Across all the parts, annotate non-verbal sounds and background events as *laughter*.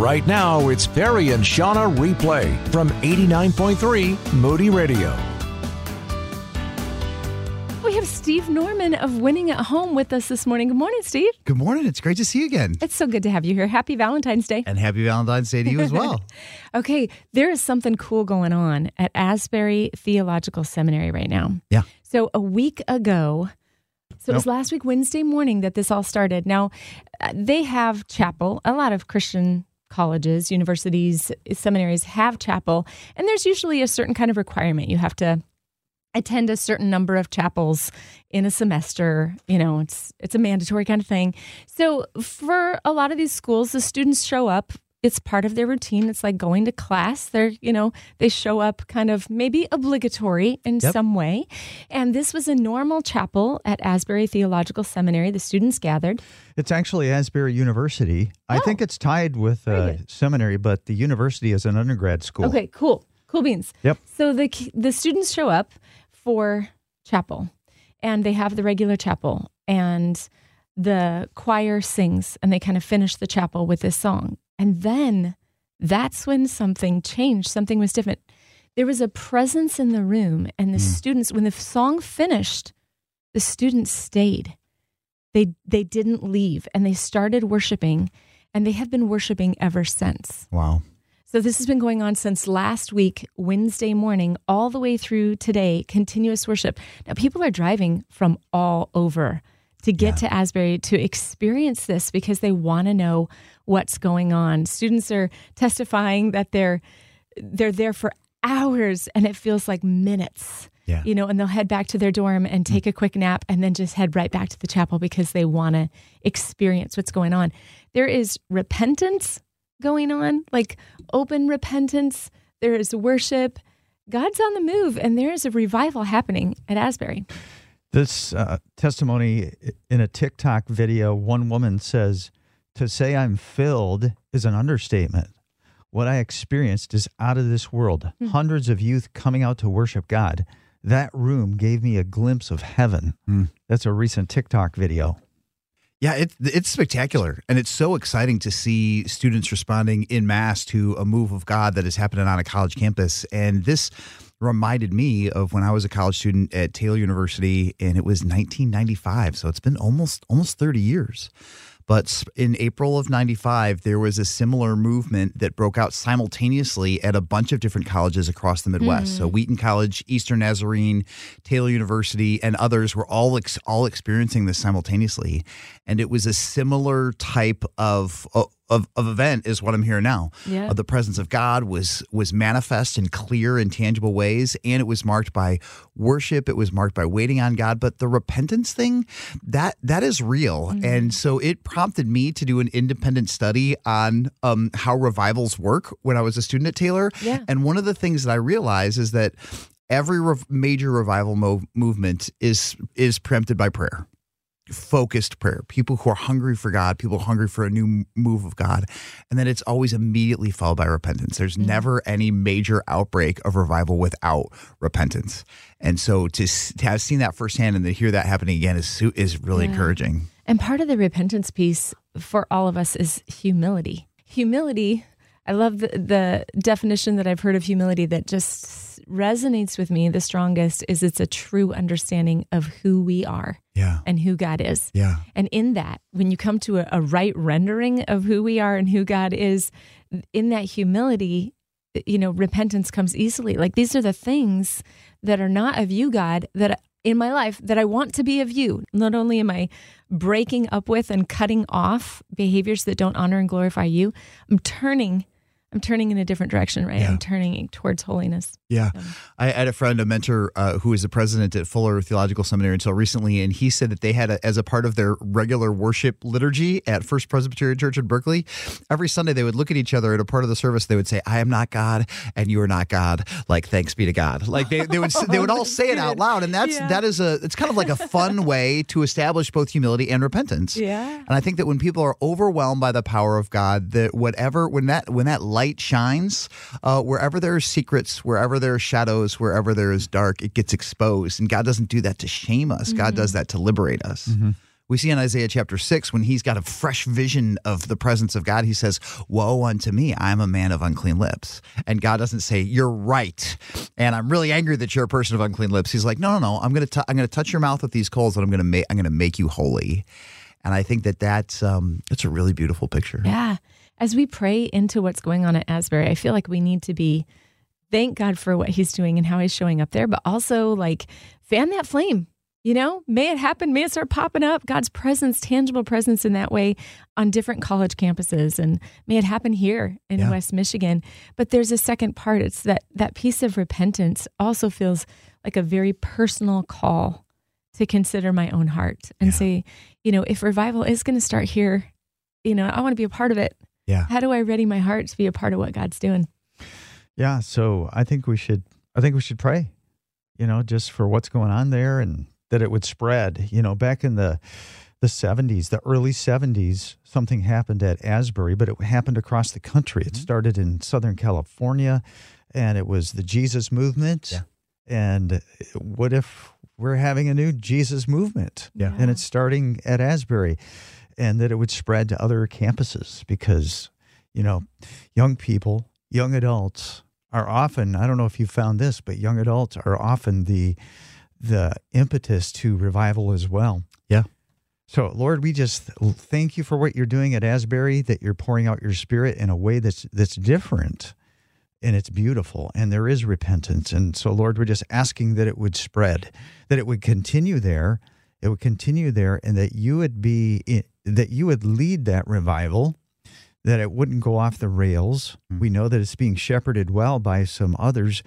Right now, it's Perry and Shauna replay from 89.3 Moody Radio. We have Steve Norman of Winning at Home with us this morning. Good morning, Steve. Good morning. It's great to see you again. It's so good to have you here. Happy Valentine's Day. And happy Valentine's Day to you as well. *laughs* okay, there is something cool going on at Asbury Theological Seminary right now. Yeah. So a week ago, so it was last week, Wednesday morning, that this all started. Now, uh, they have chapel. A lot of Christian colleges, universities, seminaries have chapel, and there's usually a certain kind of requirement. You have to attend a certain number of chapels in a semester you know it's it's a mandatory kind of thing so for a lot of these schools the students show up it's part of their routine it's like going to class they're you know they show up kind of maybe obligatory in Yep. some way and this was a normal chapel at asbury theological seminary the students gathered It's actually Asbury University. Oh. I think it's tied with uh, seminary, but the university is an undergrad school. Okay, cool. Cool beans. Yep. So the the students show up for chapel and they have the regular chapel and the choir sings and they kind of finish the chapel with this song. And then that's when something changed, something was different. There was a presence in the room and the hmm. students when the song finished, the students stayed. They they didn't leave and they started worshiping and they have been worshiping ever since. Wow. So this has been going on since last week, Wednesday morning, all the way through today, continuous worship. Now, people are driving from all over to get to Asbury to experience this because they want to know what's going on. Students are testifying that they're they're there for hours and it feels like minutes. Yeah. You know, and they'll head back to their dorm and take a quick nap and then just head right back to the chapel because they want to experience what's going on. There is repentance going on, like open repentance. There is worship. God's on the move, and there is a revival happening at Asbury. This uh, testimony in a TikTok video, one woman says, To say I'm filled is an understatement. What I experienced is out of this world. Hmm. Hundreds of youth coming out to worship God. That room gave me a glimpse of heaven. Hmm. That's a recent TikTok video. Yeah, it, it's spectacular. And it's so exciting to see students responding in mass to a move of God that is happening on a college campus. And this reminded me of when I was a college student at Taylor University and it was 1995. So it's been almost almost 30 years. But in April of 95, there was a similar movement that broke out simultaneously at a bunch of different colleges across the Midwest. So mm. Wheaton College, Eastern Nazarene, Taylor University, and others were all ex- all experiencing this simultaneously. And it was a similar type of of, of event is what I'm hearing now. Yeah. Uh, the presence of God was was manifest in clear and tangible ways, and it was marked by worship. It was marked by waiting on God. But the repentance thing, that that is real, Mm-hmm. and so it prompted me to do an independent study on um, how revivals work when I was a student at Taylor. Yeah. And one of the things that I realized is that every rev- major revival mo- movement is is preempted by prayer focused prayer, people who are hungry for God, people hungry for a new move of God. And then it's always immediately followed by repentance. There's mm. never any major outbreak of revival without repentance. And so to, to have seen that firsthand and to hear that happening again is is really Yeah. encouraging. And part of the repentance piece for all of us is humility. Humility, I love the, the definition that I've heard of humility that just resonates with me the strongest is it's a true understanding of who we are Yeah. and who God is. Yeah. And in that, when you come to a, a right rendering of who we are and who God is, in that humility, you know, repentance comes easily. Like these are the things that are not of you, God, that in my life that I want to be of you. Not only am I breaking up with and cutting off behaviors that don't honor and glorify you, I'm turning I'm turning in a different direction, right? Yeah. I'm turning towards holiness. Yeah. I had a friend, a mentor, uh, who was the president at Fuller Theological Seminary until recently, and he said that they had, a, as a part of their regular worship liturgy at First Presbyterian Church in Berkeley, every Sunday they would look at each other at a part of the service. They would say, "I am not God, and you are not God." Like, thanks be to God. Like they, they would *laughs* they would all say it out loud, and that's Yeah. that is a it's kind of like a fun *laughs* way to establish both humility and repentance. Yeah. And I think that when people are overwhelmed by the power of God, that whatever when that when that light shines, uh, wherever there are secrets, wherever there are shadows, wherever there is dark, it gets exposed. And God doesn't do that to shame us. God does that to liberate us. We see in Isaiah chapter 6 when he's got a fresh vision of the presence of God, he says, Woe unto me, I'm a man of unclean lips. And God doesn't say, You're right. And I'm really angry that you're a person of unclean lips. He's like, No, no, no. I'm going to I'm going to touch your mouth with these coals and I'm going to make I'm going to make you holy. And I think that that's um, it's a really beautiful picture. Yeah. As we pray into what's going on at Asbury, I feel like we need to be thank God for what he's doing and how he's showing up there, but also like fan that flame. You know, may it happen, may it start popping up. God's presence, tangible presence in that way on different college campuses, and may it happen here in Yeah. West Michigan. But there's a second part. It's that that piece of repentance also feels like a very personal call to consider my own heart and Yeah. say, you know, if revival is going to start here, you know, I want to be a part of it. Yeah. How do I ready my heart to be a part of what God's doing? Yeah, so I think we should I think we should pray, you know, just for what's going on there and that it would spread. You know, back in the the 70s, the early 70s, something happened at Asbury, but it happened across the country. It mm-hmm. started in Southern California and it was the Jesus movement. Yeah. And what if we're having a new Jesus movement? Yeah. And it's starting at Asbury and that it would spread to other campuses because, you know, young people, young adults are often, I don't know if you found this, but young adults are often the the impetus to revival as well. Yeah. So, Lord, we just thank you for what you're doing at Asbury, that you're pouring out your spirit in a way that's that's different and it's beautiful and there is repentance. And so, Lord, we're just asking that it would spread, that it would continue there, it would continue there, and that you would be that you would lead that revival, that it wouldn't go off the rails. Mm. We know that it's being shepherded well by some others.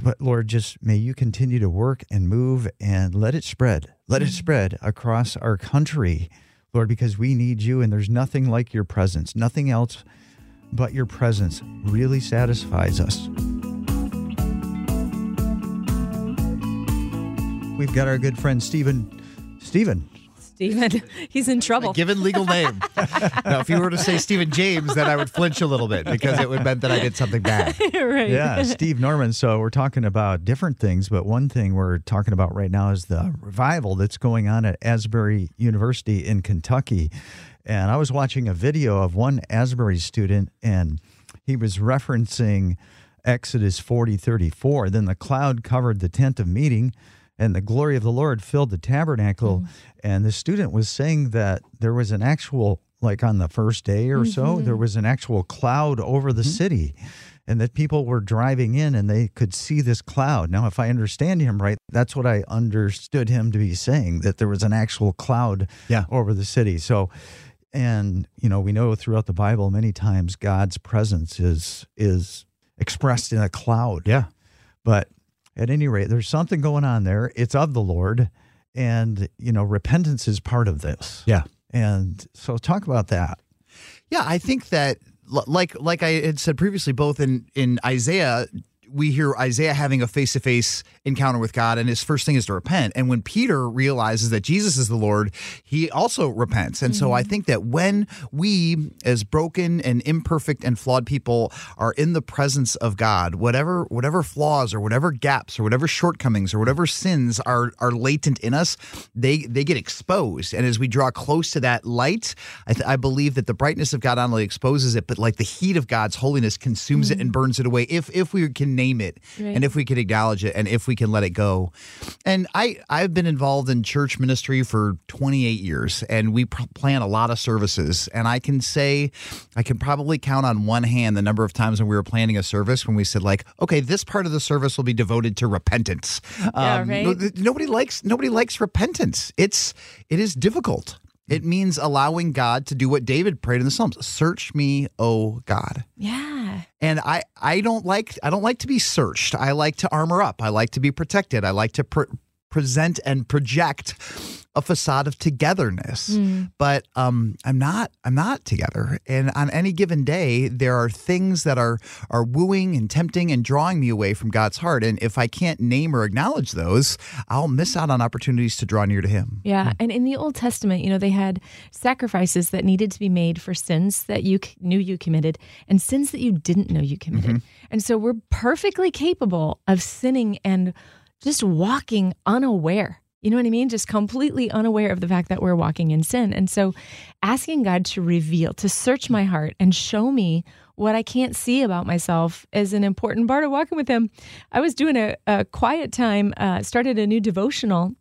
But Lord, just may you continue to work and move and let it spread. Let it mm. spread across our country, Lord, because we need you and there's nothing like your presence. Nothing else but your presence really satisfies us. We've got our good friend Stephen. Stephen, Stephen, *laughs* he's in trouble. Given legal name. *laughs* now, if you were to say Stephen James, then I would flinch a little bit because it would meant that I did something bad. *laughs* right. yeah, Steve Norman. So we're talking about different things, but one thing we're talking about right now is the revival that's going on at Asbury University in Kentucky. And I was watching a video of one Asbury student, and he was referencing Exodus 40 34. Then the cloud covered the tent of meeting, and the glory of the Lord filled the tabernacle. Mm. And the student was saying that there was an actual, like on the first day or so, mm-hmm. there was an actual cloud over the mm-hmm. city. And that people were driving in and they could see this cloud. Now, if I understand him right, that's what I understood him to be saying that there was an actual cloud Yeah. over the city. So, and you know, we know throughout the Bible many times God's presence is is expressed in a cloud. Yeah. But at any rate, there's something going on there. It's of the Lord, and you know, repentance is part of this. Yeah. And so, talk about that. Yeah, I think that like like I had said previously, both in in Isaiah, we hear Isaiah having a face to face encounter with God, and his first thing is to repent. And when Peter realizes that Jesus is the Lord, he also repents. And so I mm-hmm. think that when we, as broken and imperfect and flawed people, are in the presence of God, whatever whatever flaws or whatever gaps or whatever shortcomings or whatever sins are are latent in us, they they get exposed. And as we draw close to that light, I, th- I believe that the brightness of God not only exposes it, but like the heat of God's holiness consumes it and mm-hmm. burns it away. If if we can name it Right. and if we can acknowledge it and if we can let it go. And I I've been involved in church ministry for 28 years, and we pr- plan a lot of services. And I can say I can probably count on one hand the number of times when we were planning a service when we said like, okay, this part of the service will be devoted to repentance. Yeah, Um, right. no- Nobody likes nobody likes repentance. It's it is difficult. It means allowing God to do what David prayed in the Psalms: "Search me, O God." Yeah. And I I don't like I don't like to be searched. I like to armor up. I like to be protected. I like to pre- present and project a facade of togetherness. But um, I'm not I'm not together. And on any given day, there are things that are are wooing and tempting and drawing me away from God's heart. And if I can't name or acknowledge those, I'll miss out on opportunities to draw near to Him. Yeah. And in the Old Testament, you know, they had sacrifices that needed to be made for sins that you knew you committed and sins that you didn't know you committed. And so we're perfectly capable of sinning and just walking unaware You know what I mean? Just completely unaware of the fact that we're walking in sin. And so asking God to reveal, to search my heart and show me what I can't see about myself is an important part of walking with Him. I was doing a, a quiet time, uh, started a new devotional.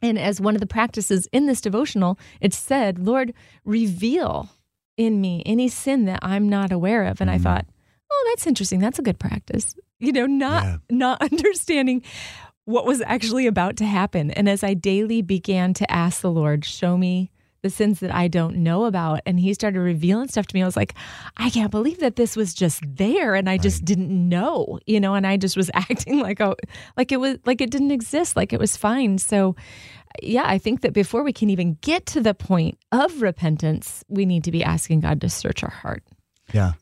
And as one of the practices in this devotional, it said, Lord, reveal in me any sin that I'm not aware of. And mm-hmm. I thought, oh, that's interesting. That's a good practice. You know, not yeah. not *laughs* understanding what was actually about to happen. And as I daily began to ask the Lord, show me the sins that I don't know about. And he started revealing stuff to me. I was like, I can't believe that this was just there and I right. just didn't know, you know, and I just was *laughs* acting like oh like it was like it didn't exist, like it was fine. So yeah, I think that before we can even get to the point of repentance, we need to be asking God to search our heart. Yeah.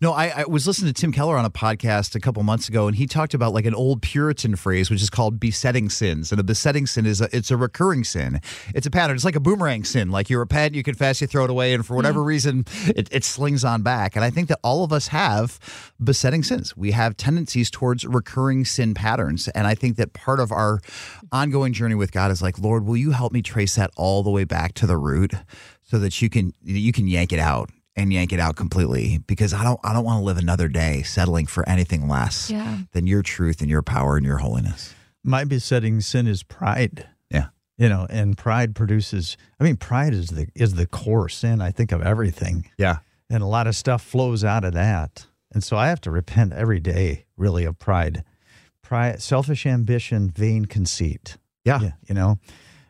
No, I, I, was listening to Tim Keller on a podcast a couple months ago, and he talked about like an old Puritan phrase, which is called besetting sins. And a besetting sin is a, it's a recurring sin. It's a pattern. It's like a boomerang sin. Like you repent, you confess, you throw it away, and for whatever mm-hmm. reason, it, it slings on back. And I think that all of us have besetting sins. We have tendencies towards recurring sin patterns, and I think that part of our ongoing journey with God is like, Lord, will you help me trace that all the way back to the root? so that you can you can yank it out and yank it out completely because I don't I don't want to live another day settling for anything less yeah. than your truth and your power and your holiness. My besetting sin is pride. Yeah. You know, and pride produces I mean pride is the is the core sin I think of everything. Yeah. And a lot of stuff flows out of that. And so I have to repent every day really of pride. Pride selfish ambition, vain conceit. Yeah. yeah you know.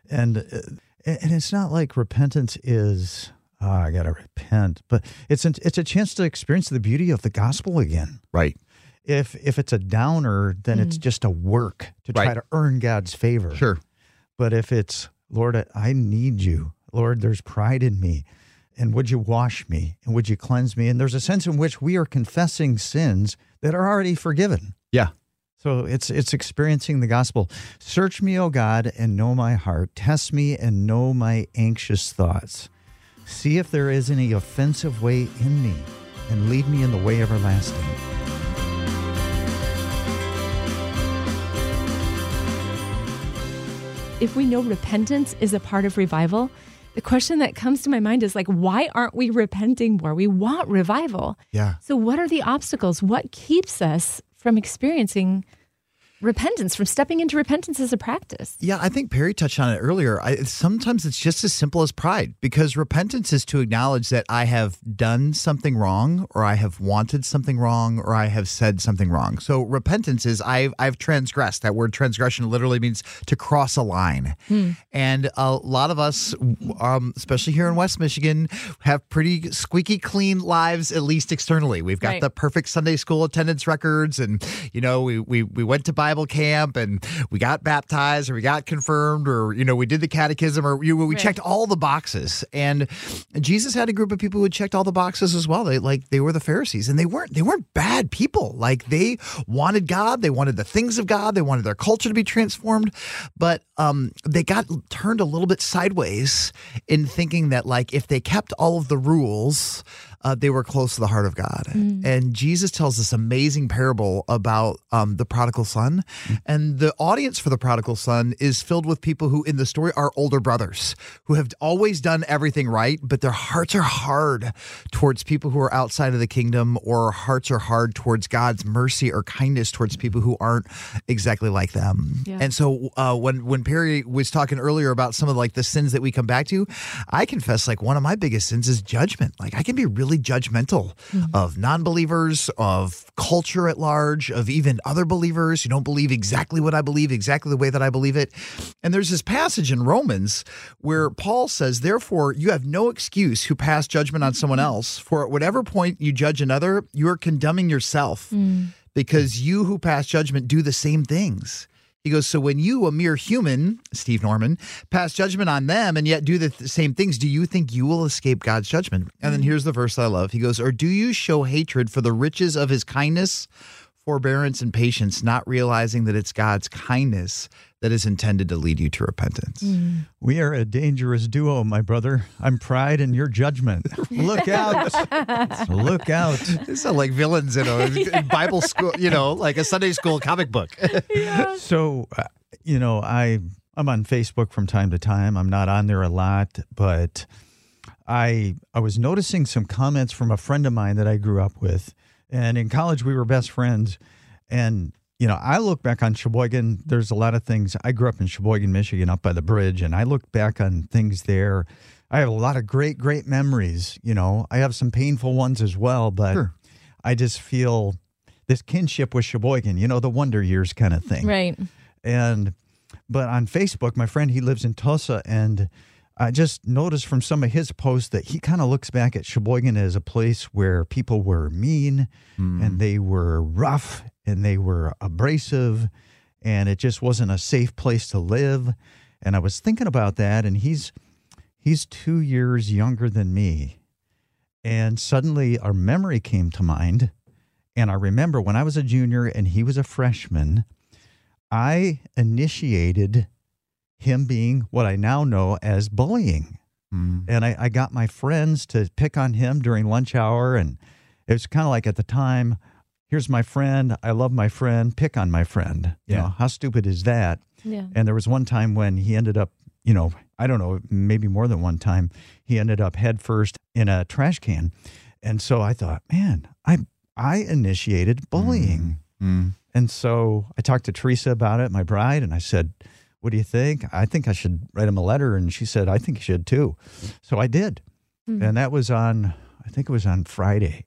And uh, and it's not like repentance is oh, I got to repent. But it's an, it's a chance to experience the beauty of the gospel again. Right. If if it's a downer, then mm. it's just a work to try to earn God's favor. Sure. But if it's Lord, I need you. Lord, there's pride in me. And would you wash me? And would you cleanse me? And there's a sense in which we are confessing sins that are already forgiven. Yeah. So it's it's experiencing the gospel. Search me, O God, and know my heart. Test me and know my anxious thoughts. See if there is any offensive way in me, and lead me in the way everlasting. If we know repentance is a part of revival, the question that comes to my mind is like, why aren't we repenting more? We want revival. Yeah. So, what are the obstacles? What keeps us from experiencing repentance, from stepping into repentance as a practice. Yeah, I think Perry touched on it earlier. I, sometimes it's just as simple as pride because repentance is to acknowledge that I have done something wrong or I have wanted something wrong or I have said something wrong. So repentance is I've, I've transgressed. That word transgression literally means to cross a line. Hmm. And a lot of us, um, especially here in West Michigan, have pretty squeaky clean lives, at least externally. We've got right. the perfect Sunday school attendance records and, you know, we, we, we went to buy Bible camp and we got baptized or we got confirmed or, you know, we did the catechism or you, we right. checked all the boxes. And Jesus had a group of people who had checked all the boxes as well. They like, they were the Pharisees and they weren't, they weren't bad people. Like they wanted God. They wanted the things of God. They wanted their culture to be transformed. But um, they got turned a little bit sideways in thinking that like if they kept all of the rules, uh, they were close to the heart of God. Mm. And Jesus tells this amazing parable about um, the prodigal son. Mm. And the audience for the prodigal son is filled with people who, in the story, are older brothers who have always done everything right, but their hearts are hard towards people who are outside of the kingdom, or hearts are hard towards God's mercy or kindness towards people who aren't exactly like them. Yeah. And so uh, when when Perry was talking earlier about some of like the sins that we come back to, I confess like one of my biggest sins is judgment. Like I can be really really judgmental mm-hmm. of non believers, of culture at large, of even other believers who don't believe exactly what I believe, exactly the way that I believe it. And there's this passage in Romans where Paul says, Therefore, you have no excuse who pass judgment on someone else, for at whatever point you judge another, you are condemning yourself. Mm. Because you who pass judgment do the same things. He goes, So when you, a mere human, Steve Norman, pass judgment on them and yet do the th- same things, do you think you will escape God's judgment? And then mm. here's the verse I love. He goes, Or do you show hatred for the riches of his kindness, forbearance, and patience, not realizing that it's God's kindness that is intended to lead you to repentance. Mm. We are a dangerous duo, my brother. I'm pride and your judgment. *laughs* Look out. Look out. *laughs* They sound like villains in a *laughs* Bible school, you know, like a Sunday school comic book. yeah. So, uh, you know, I I'm on Facebook from time to time. I'm not on there a lot, but I I was noticing some comments from a friend of mine that I grew up with, and in college we were best friends. And you know, I look back on Cheboygan. There's a lot of things. I grew up in Cheboygan, Michigan, up by the bridge, and I look back on things there. I have a lot of great, great memories. You know, I have some painful ones as well, but Sure. I just feel this kinship with Cheboygan. You know, the wonder years kind of thing. Right. And but on Facebook, my friend he lives in Tulsa, and I just noticed from some of his posts that he kind of looks back at Cheboygan as a place where people were mean hmm. and they were rough and they were abrasive, and it just wasn't a safe place to live. And I was thinking about that, and he's he's two years younger than me, and suddenly our memory came to mind. And I remember when I was a junior and he was a freshman, I initiated him being what I now know as bullying. And I, I got my friends to pick on him during lunch hour. And it was kind of like at the time, here's my friend. I love my friend. Pick on my friend. You Yeah. know, how stupid is that? Yeah. And there was one time when he ended up, you know, I don't know, maybe more than one time, he ended up headfirst in a trash can. And so I thought, man, I I initiated bullying. Mm. And so I talked to Teresa about it, my bride, and I said, What do you think? I think I should write him a letter. And she said, I think you should too. So I did. Mm-hmm. And that was on, I think it was on Friday.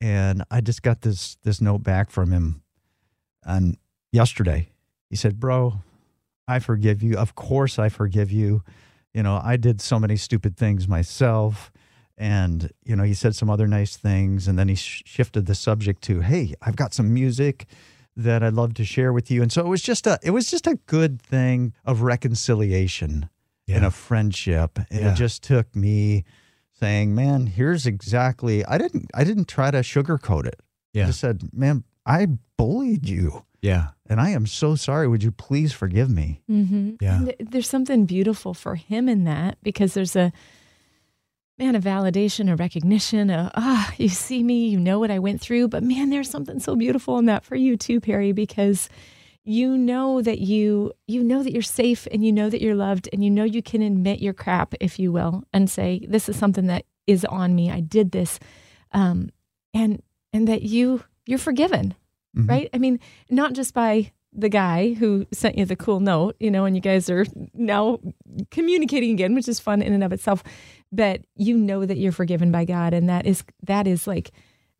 And I just got this this note back from him on yesterday. He said, Bro, I forgive you. Of course I forgive you. You know, I did so many stupid things myself. And, you know, he said some other nice things. And then he sh- shifted the subject to, Hey, I've got some music that I'd love to share with you. And so it was just a it was just a good thing of reconciliation in Yeah. a friendship. And Yeah. it just took me saying, Man, here's exactly I didn't I didn't try to sugarcoat it. I Yeah. just said, Man, I bullied you. Yeah. And I am so sorry. Would you please forgive me? Mm-hmm. Yeah. There's something beautiful for him in that because there's a man, a validation, a recognition, a ah, you see me, you know what I went through. But man, there's something so beautiful in that for you too, Perry, because you know that you you know that you're safe and you know that you're loved and you know you can admit your crap, if you will, and say, This is something that is on me. I did this. Um, and and that you you're forgiven Mhm. right? I mean, not just by the guy who sent you the cool note, you know, and you guys are now communicating again, which is fun in and of itself, but you know that you're forgiven by God and that is that is like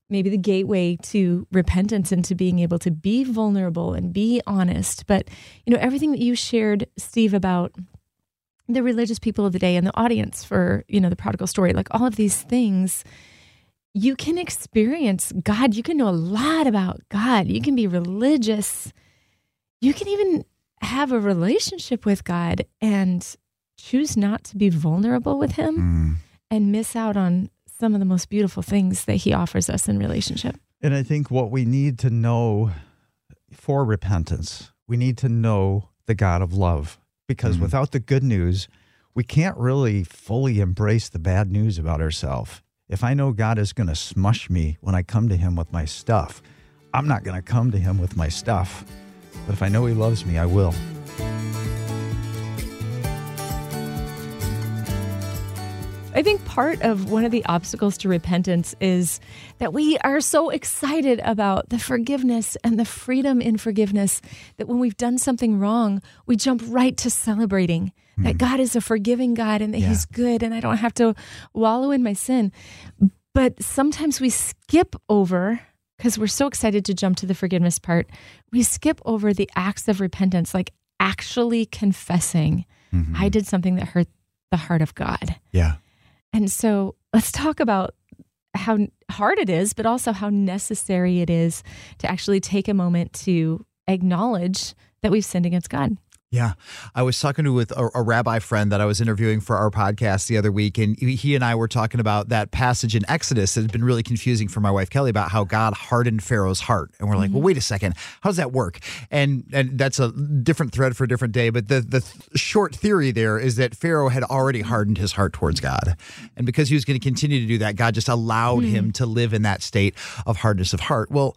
maybe the gateway to repentance and to being able to be vulnerable and be honest. But, you know, everything that you shared Steve about the religious people of the day and the audience for, you know, the prodigal story, like all of these things you can experience God. You can know a lot about God. You can be religious. You can even have a relationship with God and choose not to be vulnerable with Him Mm. and miss out on some of the most beautiful things that He offers us in relationship. And I think what we need to know for repentance, we need to know the God of love. Because Mhm. without the good news, we can't really fully embrace the bad news about ourselves. If I know God is going to smush me when I come to Him with my stuff, I'm not going to come to Him with my stuff. But if I know He loves me, I will. I think part of one of the obstacles to repentance is that we are so excited about the forgiveness and the freedom in forgiveness that when we've done something wrong, we jump right to celebrating that God is a forgiving God and that Yeah. He's good and I don't have to wallow in my sin. But sometimes we skip over because we're so excited to jump to the forgiveness part. We skip over the acts of repentance, like actually confessing, Mhm. I did something that hurt the heart of God. Yeah. And so let's talk about how hard it is, but also how necessary it is to actually take a moment to acknowledge that we've sinned against God. Yeah. I was talking to with a, a rabbi friend that I was interviewing for our podcast the other week, and he and I were talking about that passage in Exodus that has been really confusing for my wife Kelly about how God hardened Pharaoh's heart. And we're like, well, mm-hmm. wait a second, how does that work? And and that's a different thread for a different day. But the the th- short theory there is that Pharaoh had already hardened his heart towards God, and because he was going to continue to do that, God just allowed him mm. to live in that state of hardness of heart. Well.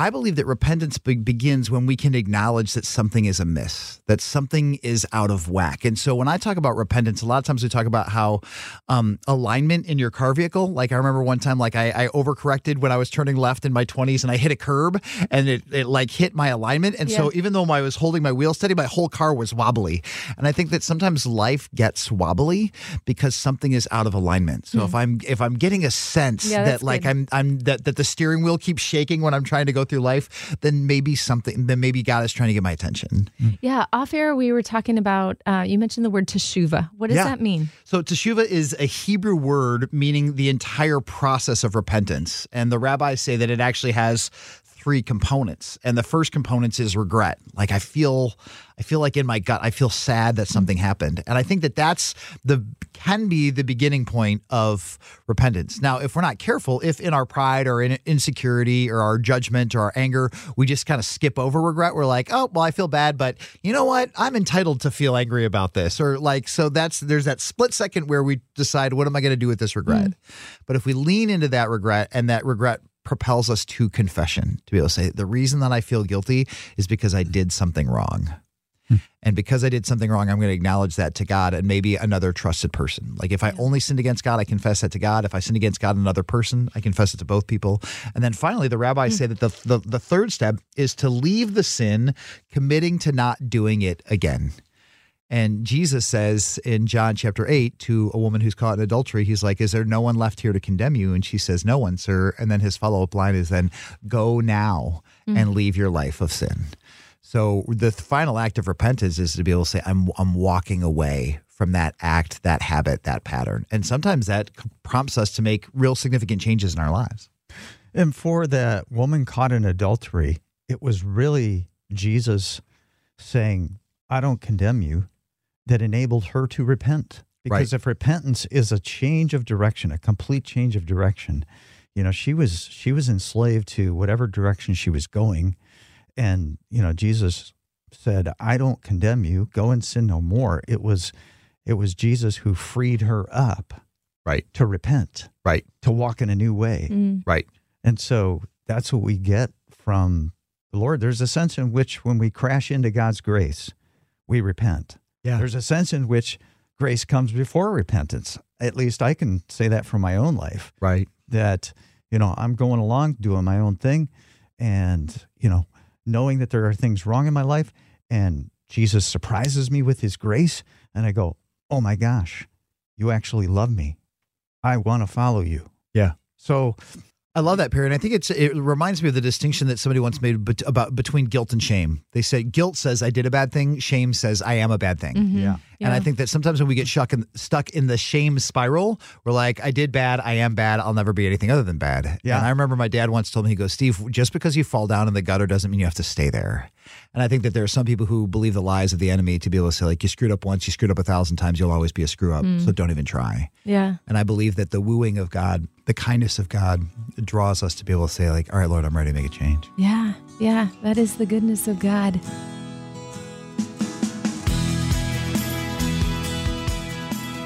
I believe that repentance be- begins when we can acknowledge that something is amiss, that something is out of whack. And so when I talk about repentance, a lot of times we talk about how um, alignment in your car vehicle. Like I remember one time, like I, I overcorrected when I was turning left in my 20s and I hit a curb and it, it like hit my alignment. And so even though I was holding my wheel steady, my whole car was wobbly. And I think that sometimes life gets wobbly because something is out of alignment. So if I'm if I'm getting a sense. Yeah, that like good. I'm I'm that, that the steering wheel keeps shaking when I'm trying to go through life, then maybe something then maybe God is trying to get my attention. Yeah, off air we were talking about. Uh, you mentioned the word teshuva. What does Yeah. that mean? So teshuva is a Hebrew word meaning the entire process of repentance. And the rabbis say that it actually has three components. And the first component is regret. Like I feel I feel like in my gut I feel sad that something happened. And I think that that's the can be the beginning point of repentance. Now, if we're not careful, if in our pride or in insecurity or our judgment or our anger, we just kind of skip over regret, we're like, "Oh, well I feel bad, but you know what? I'm entitled to feel angry about this." Or like so that's there's that split second where we decide what am I going to do with this regret? Mm. But if we lean into that regret and that regret propels us to confession to be able to say the reason that I feel guilty is because I did something wrong. Hmm. And because I did something wrong, I'm going to acknowledge that to God and maybe another trusted person. Like if I only sinned against God, I confess that to God. If I sinned against God and another person, I confess it to both people. And then finally, the rabbis hmm. say that the, the the third step is to leave the sin, committing to not doing it again. And Jesus says in John chapter 8 to a woman who's caught in adultery, he's like, Is there no one left here to condemn you? And she says, No one, sir. And then his follow up line is then, Go now and mm-hmm. leave your life of sin. So the final act of repentance is to be able to say, I'm, I'm walking away from that act, that habit, that pattern. And sometimes that prompts us to make real significant changes in our lives. And for that woman caught in adultery, it was really Jesus saying, I don't condemn you, that enabled her to repent. Because Right. if repentance is a change of direction, a complete change of direction, you know, she was she was enslaved to whatever direction she was going. And, you know, Jesus said, I don't condemn you, go and sin no more. It was it was Jesus who freed her up Right, to repent, right, to walk in a new way. Mm. right. And so that's what we get from the Lord. There's a sense in which when we crash into God's grace, we repent. Yeah. There's a sense in which grace comes before repentance. At least I can say that from my own life Right. that, you know, I'm going along doing my own thing and, you know, knowing that there are things wrong in my life and Jesus surprises me with his grace and I go, "Oh my gosh, you actually love me. I want to follow you." Yeah. So, I love that, Perry. And I think it's it reminds me of the distinction that somebody once made bet- about between guilt and shame. They say guilt says I did a bad thing, shame says I am a bad thing. Mm-hmm. yeah. And I think that sometimes when we get stuck in, stuck in the shame spiral, we're like, I did bad, I am bad, I'll never be anything other than bad. Yeah. And I remember my dad once told me, he goes, Steve, just because you fall down in the gutter doesn't mean you have to stay there. And I think that there are some people who believe the lies of the enemy to be able to say, like, you screwed up once, you screwed up a thousand times, you'll always be a screw up. So mm. don't even try. Yeah. And I believe that the wooing of God, the kindness of God, draws us to be able to say, like, all right, Lord, I'm ready to make a change. Yeah. Yeah. That is the goodness of God.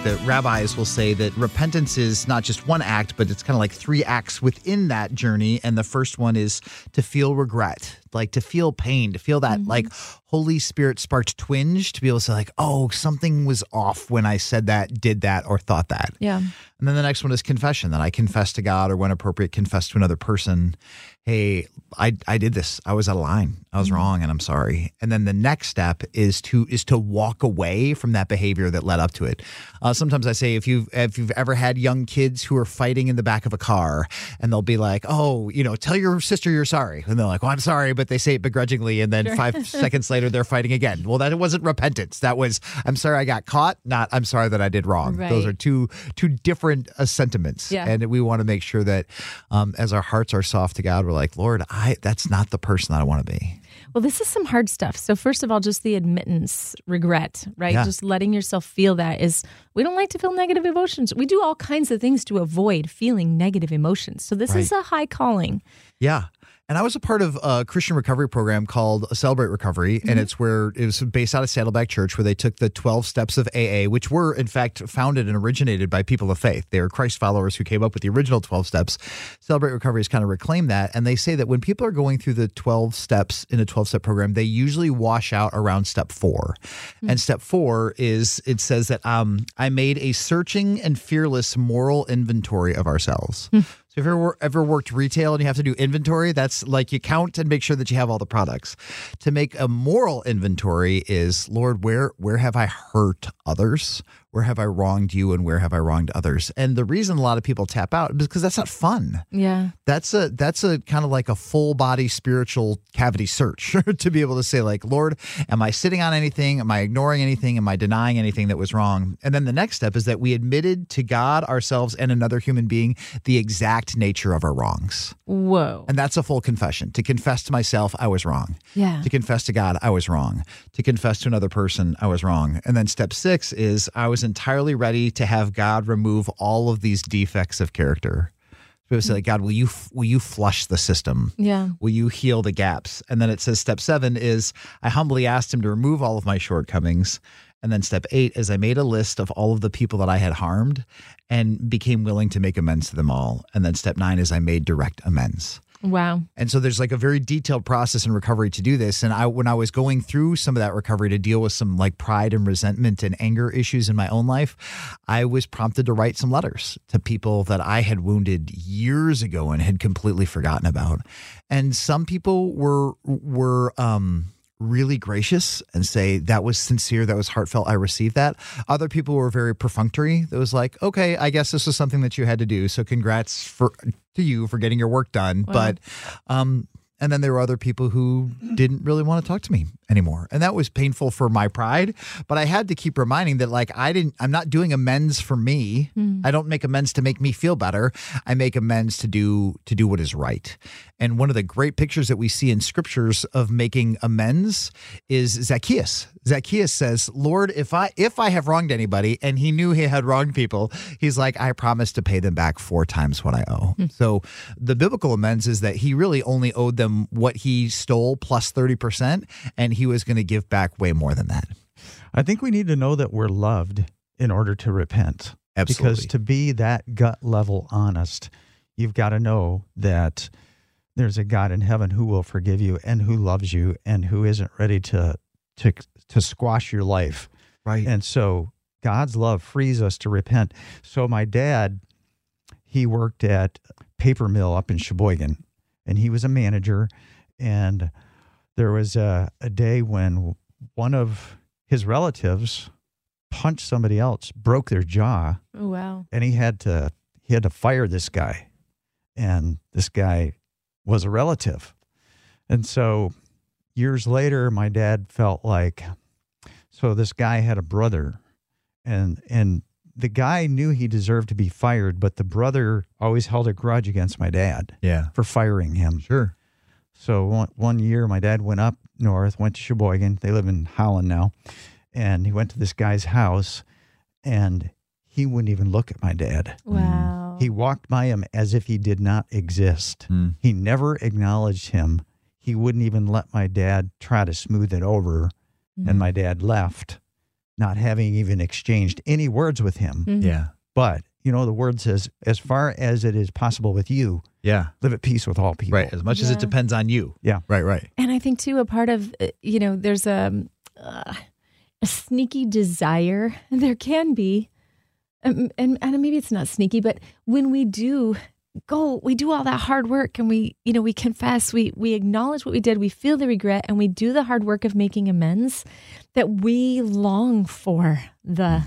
The rabbis will say that repentance is not just one act, but it's kind of like three acts within that journey. And the first one is to feel regret, like to feel pain, to feel that like Holy Spirit sparked twinge, to be able to say, like, oh, something was off when I said that, did that, or thought that. Yeah. And then the next one is confession that I confess to God or when appropriate, confess to another person, hey, I, I did this. I was out of line. I was wrong and I'm sorry. And then the next step is to is to walk away from that behavior that led up to it. Uh, sometimes I say if you've if you've ever had young kids who are fighting in the back of a car and they'll be like, oh, you know, tell your sister you're sorry. And they're like, well, I'm sorry, but they say it begrudgingly. And then five *laughs* seconds later, they're fighting again. Well, that wasn't repentance. That was, I'm sorry I got caught, not I'm sorry that I did wrong. Those are two two different uh, sentiments Yeah. and we want to make sure that um, as our hearts are soft to god we're like lord i that's not the person that i want to be Well, this is some hard stuff. So, first of all, just the admittance, regret, right? Yeah. Just letting yourself feel that is, we don't like to feel negative emotions. We do all kinds of things to avoid feeling negative emotions. So, this is a high calling. yeah And I was a part of a Christian recovery program called Celebrate Recovery, and mm-hmm. it's where it was based out of Saddleback Church, where they took the 12 steps of AA, which were in fact founded and originated by people of faith. They are Christ followers who came up with the original 12 steps. Celebrate Recovery has kind of reclaimed that. And they say that when people are going through the 12 steps in a 12 step program, they usually wash out around step four. Hmm. And step four is it says that um, I made a searching and fearless moral inventory of ourselves. Hmm. So if you ever, ever worked retail and you have to do inventory, that's like you count and make sure that you have all the products. To make a moral inventory is, Lord, where where have I hurt others? Where have I wronged you and where have I wronged others? And the reason a lot of people tap out is because that's not fun. Yeah. That's a that's a kind of like a full body spiritual cavity search *laughs* to be able to say like, Lord, am I sitting on anything? Am I ignoring anything? Am I denying anything that was wrong? And then the next step is that we admitted to God, ourselves, and another human being the exact nature of our wrongs. Whoa. And that's a full confession. To confess to myself, I was wrong. Yeah. To confess to God, I was wrong. To confess to another person, I was wrong. And then step six is I was entirely ready to have God remove all of these defects of character. People say, like, God, will you will you flush the system? Yeah. Will you heal the gaps? And then it says step seven is I humbly asked him to remove all of my shortcomings. And then step eight is I made a list of all of the people that I had harmed and became willing to make amends to them all. And then step nine is I made direct amends. Wow. And so there's like a very detailed process in recovery to do this. And I, when I was going through some of that recovery to deal with some like pride and resentment and anger issues in my own life, I was prompted to write some letters to people that I had wounded years ago and had completely forgotten about. And some people were were um really gracious and say that was sincere, that was heartfelt. I received that. Other people were very perfunctory. That was like, okay, I guess this was something that you had to do. So congrats for to you for getting your work done. But um and then there were other people who didn't really want to talk to me anymore. And that was painful for my pride. But I had to keep reminding that, like, I didn't, I'm not doing amends for me. Hmm. I don't make amends to make me feel better. I make amends to do, to do what is right. And one of the great pictures that we see in scriptures of making amends is Zacchaeus. Zacchaeus says, Lord, if I, if I have wronged anybody, and he knew he had wronged people, he's like, I promise to pay them back four times what I owe. Hmm. So the biblical amends is that he really only owed them what he stole plus 30%, and he was going to give back way more than that. I think we need to know that we're loved in order to repent. Absolutely. Because to be that gut level honest, you've got to know that there's a God in heaven who will forgive you and who loves you and who isn't ready to to to squash your life. Right. And so God's love frees us to repent. So my dad, he worked at paper mill up in Cheboygan, and he was a manager. And there was a, a day when one of his relatives punched somebody else, broke their jaw, Oh, wow. and he had to he had to fire this guy. And this guy was a relative. And so years later, my dad felt like so this guy had a brother and and the guy knew he deserved to be fired, but the brother always held a grudge against my dad Yeah. for firing him. Sure. So one, one year, my dad went up north, went to Cheboygan. They live in Holland now. And he went to this guy's house and he wouldn't even look at my dad. Wow. He walked by him as if he did not exist. Hmm. He never acknowledged him. He wouldn't even let my dad try to smooth it over. And my dad left, not having even exchanged any words with him. Mhm. Yeah. But, you know, the word says, as far as it is possible with you, Yeah. live at peace with all people. Right. As much as it depends on you. Yeah. Right. Right. And I think too, a part of uh, you know, there's a uh, a sneaky desire. *laughs* There can be, um, and and maybe it's not sneaky, but when we do go, we do all that hard work, and we you know we confess, we we acknowledge what we did, we feel the regret, and we do the hard work of making amends. That we long for the.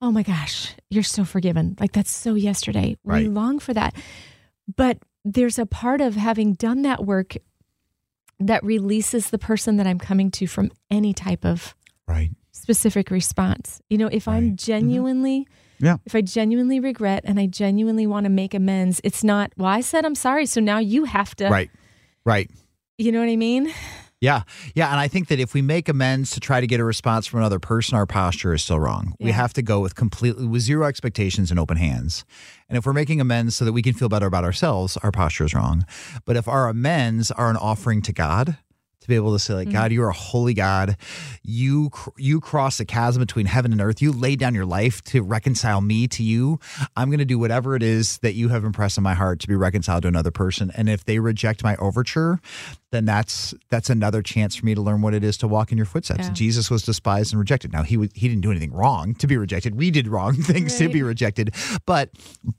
Oh my gosh, you're so forgiven. Like that's so yesterday. We long for that. But there's a part of having done that work that releases the person that I'm coming to from any type of Right. specific response. You know, if I'm Right. Mm-hmm. genuinely, Yeah. if I genuinely regret and I genuinely want to make amends, it's not, well, I said I'm sorry, so now you have to, Right. Right. you know what I mean? Yeah. Yeah. And I think that if we make amends to try to get a response from another person, our posture is still wrong. We have to go with completely, with zero expectations and open hands. And if we're making amends so that we can feel better about ourselves, our posture is wrong. But if our amends are an offering to God, to be able to say, like, mm-hmm. God, you are a holy God. You cr- you cross the chasm between heaven and earth. You laid down your life to reconcile me to you. I'm going to do whatever it is that you have impressed in my heart to be reconciled to another person. And if they reject my overture, then that's that's another chance for me to learn what it is to walk in your footsteps. Yeah. Jesus was despised and rejected. Now he was, he didn't do anything wrong to be rejected. We did wrong *laughs* things to be rejected. But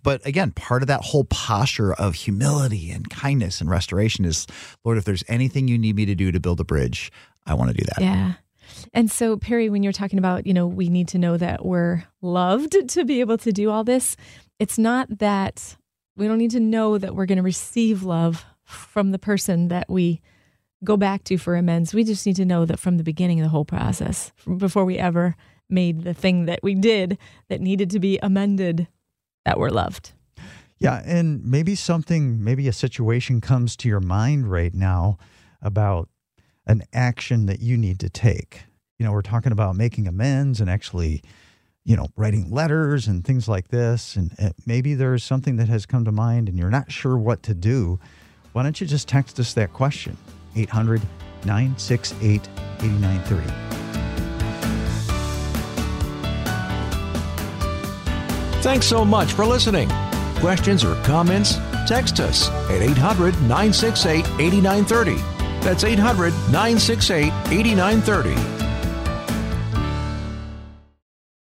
but again, part of that whole posture of humility and kindness and restoration is, Lord, if there's anything you need me to do to build a bridge, I want to do that. Yeah. And so, Perry, when you're talking about, you know, we need to know that we're loved to be able to do all this, it's not that we don't need to know that we're going to receive love from the person that we go back to for amends. We just need to know that from the beginning of the whole process, before we ever made the thing that we did that needed to be amended, that we're loved. Yeah, and maybe something, maybe a situation comes to your mind right now about an action that you need to take. You know, we're talking about making amends and actually, you know, writing letters and things like this. And maybe there's something that has come to mind and you're not sure what to do. Why don't you just text us that question? 800 968 8930. Thanks so much for listening. Questions or comments? Text us at 800 968 8930. That's 800 968 8930.